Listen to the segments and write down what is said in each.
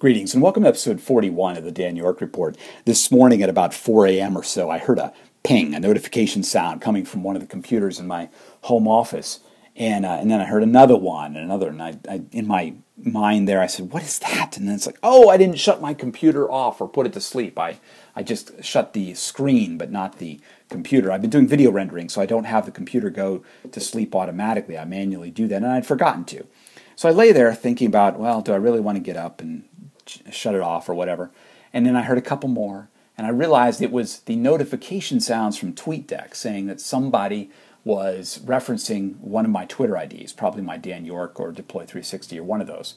Greetings and welcome to episode 41 of the Dan York Report. This morning at about 4 a.m. or so, I heard a ping, a notification sound coming from one of the computers in my home office. And, uh, and then I heard another one and another. And I, I, in my mind there, I said, What is that? And then it's like, Oh, I didn't shut my computer off or put it to sleep. I, I just shut the screen, but not the computer. I've been doing video rendering, so I don't have the computer go to sleep automatically. I manually do that, and I'd forgotten to. So I lay there thinking about, well, do I really want to get up and shut it off or whatever. And then I heard a couple more, and I realized it was the notification sounds from TweetDeck saying that somebody was referencing one of my Twitter IDs, probably my Dan York or Deploy360 or one of those.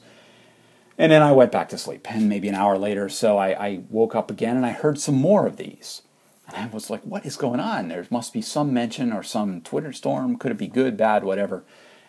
And then I went back to sleep, and maybe an hour later, so I, I woke up again and I heard some more of these. And I was like, what is going on? There must be some mention or some Twitter storm. Could it be good, bad, whatever?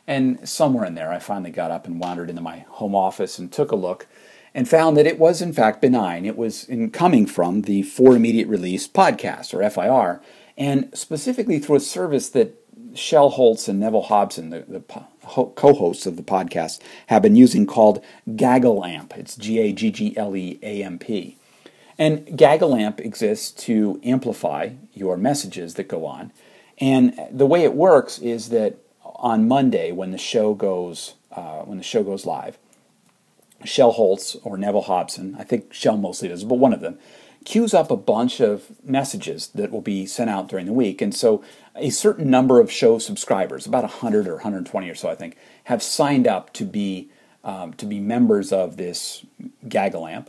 And somewhere in there, I finally got up and wandered into my home office and took a look and found that it was in fact benign. It was in coming from the For Immediate Release podcast, or FIR, and specifically through a service that Shel Holtz and Neville Hobson, the, the co hosts of the podcast, have been using called GaggleAmp. It's G A G G L E A M P. And GaggleAmp exists to amplify your messages that go on. And the way it works is that on Monday, when the show goes, uh, when the show goes live, Shel Holtz or Neville Hobson, I think Shel mostly does, but one of them, queues up a bunch of messages that will be sent out during the week. And so a certain number of show subscribers, about 100 or 120 or so, I think, have signed up to be, um, to be members of this GaggleAmp.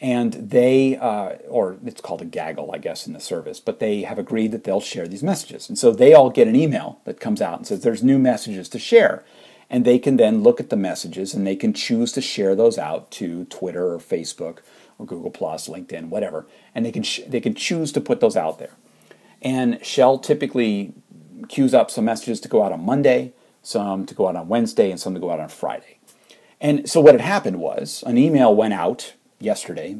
And they, uh, or it's called a gaggle, I guess, in the service, but they have agreed that they'll share these messages. And so they all get an email that comes out and says there's new messages to share and they can then look at the messages and they can choose to share those out to Twitter or Facebook or Google Plus, LinkedIn, whatever, and they can sh- they can choose to put those out there. And Shel typically queues up some messages to go out on Monday, some to go out on Wednesday, and some to go out on Friday. And so what had happened was an email went out yesterday,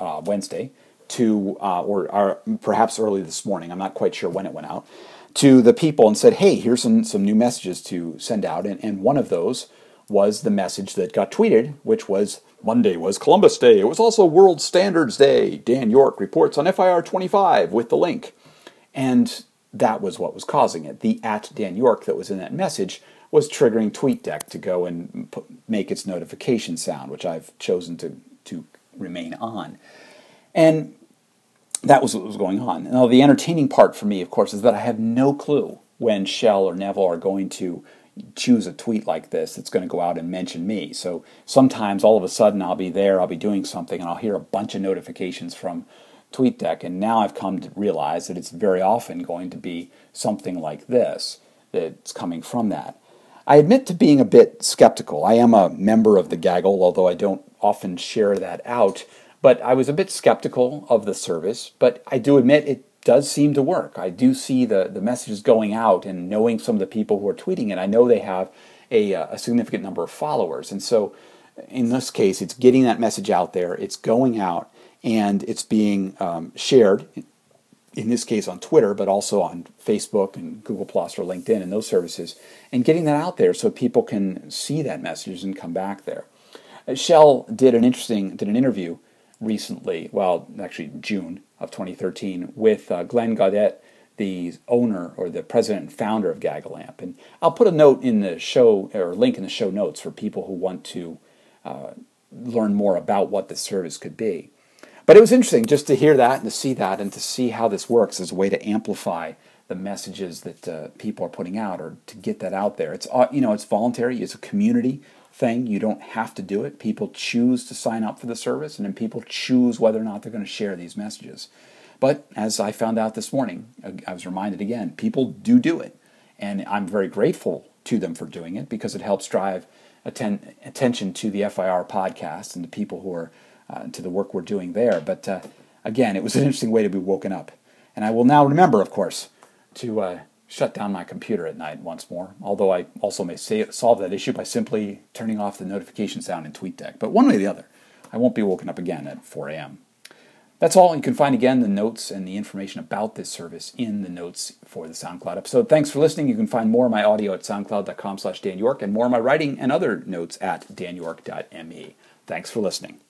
uh, Wednesday, to uh, or, or perhaps early this morning. I'm not quite sure when it went out to the people and said, hey, here's some, some new messages to send out. And, and one of those was the message that got tweeted, which was Monday was Columbus Day. It was also World Standards Day. Dan York reports on FIR 25 with the link. And that was what was causing it. The at Dan York that was in that message was triggering TweetDeck to go and make its notification sound, which I've chosen to, to remain on. And that was what was going on. Now, the entertaining part for me, of course, is that I have no clue when Shel or Neville are going to choose a tweet like this that's going to go out and mention me. So sometimes all of a sudden I'll be there, I'll be doing something, and I'll hear a bunch of notifications from TweetDeck. And now I've come to realize that it's very often going to be something like this that's coming from that. I admit to being a bit skeptical. I am a member of the Gaggle, although I don't often share that out. But I was a bit skeptical of the service, but I do admit it does seem to work. I do see the, the messages going out and knowing some of the people who are tweeting it, I know they have a, uh, a significant number of followers. And so in this case, it's getting that message out there, it's going out, and it's being um, shared, in this case on Twitter, but also on Facebook and Google Plus or LinkedIn and those services, and getting that out there so people can see that message and come back there. Shel did an interesting did an interview recently, well, actually June of 2013, with uh, Glenn Gaudet, the owner or the president and founder of GaggleAmp. And I'll put a note in the show or link in the show notes for people who want to uh, learn more about what the service could be. But it was interesting just to hear that and to see that and to see how this works as a way to amplify the messages that uh, people are putting out or to get that out there. It's uh, you know it's voluntary. It's a community thing. You don't have to do it. People choose to sign up for the service, and then people choose whether or not they're going to share these messages. But as I found out this morning, I was reminded again, people do do it. And I'm very grateful to them for doing it because it helps drive atten- attention to the FIR podcast and the people who are uh, to the work we're doing there. But uh, again, it was an interesting way to be woken up. And I will now remember, of course, to uh, shut down my computer at night once more, although I also may solve that issue by simply turning off the notification sound in TweetDeck. But one way or the other, I won't be woken up again at 4 a.m. That's all. You can find again the notes and the information about this service in the notes for the SoundCloud episode. Thanks for listening. You can find more of my audio at soundcloud.com slash Dan York and more of my writing and other notes at danyork.me. Thanks for listening.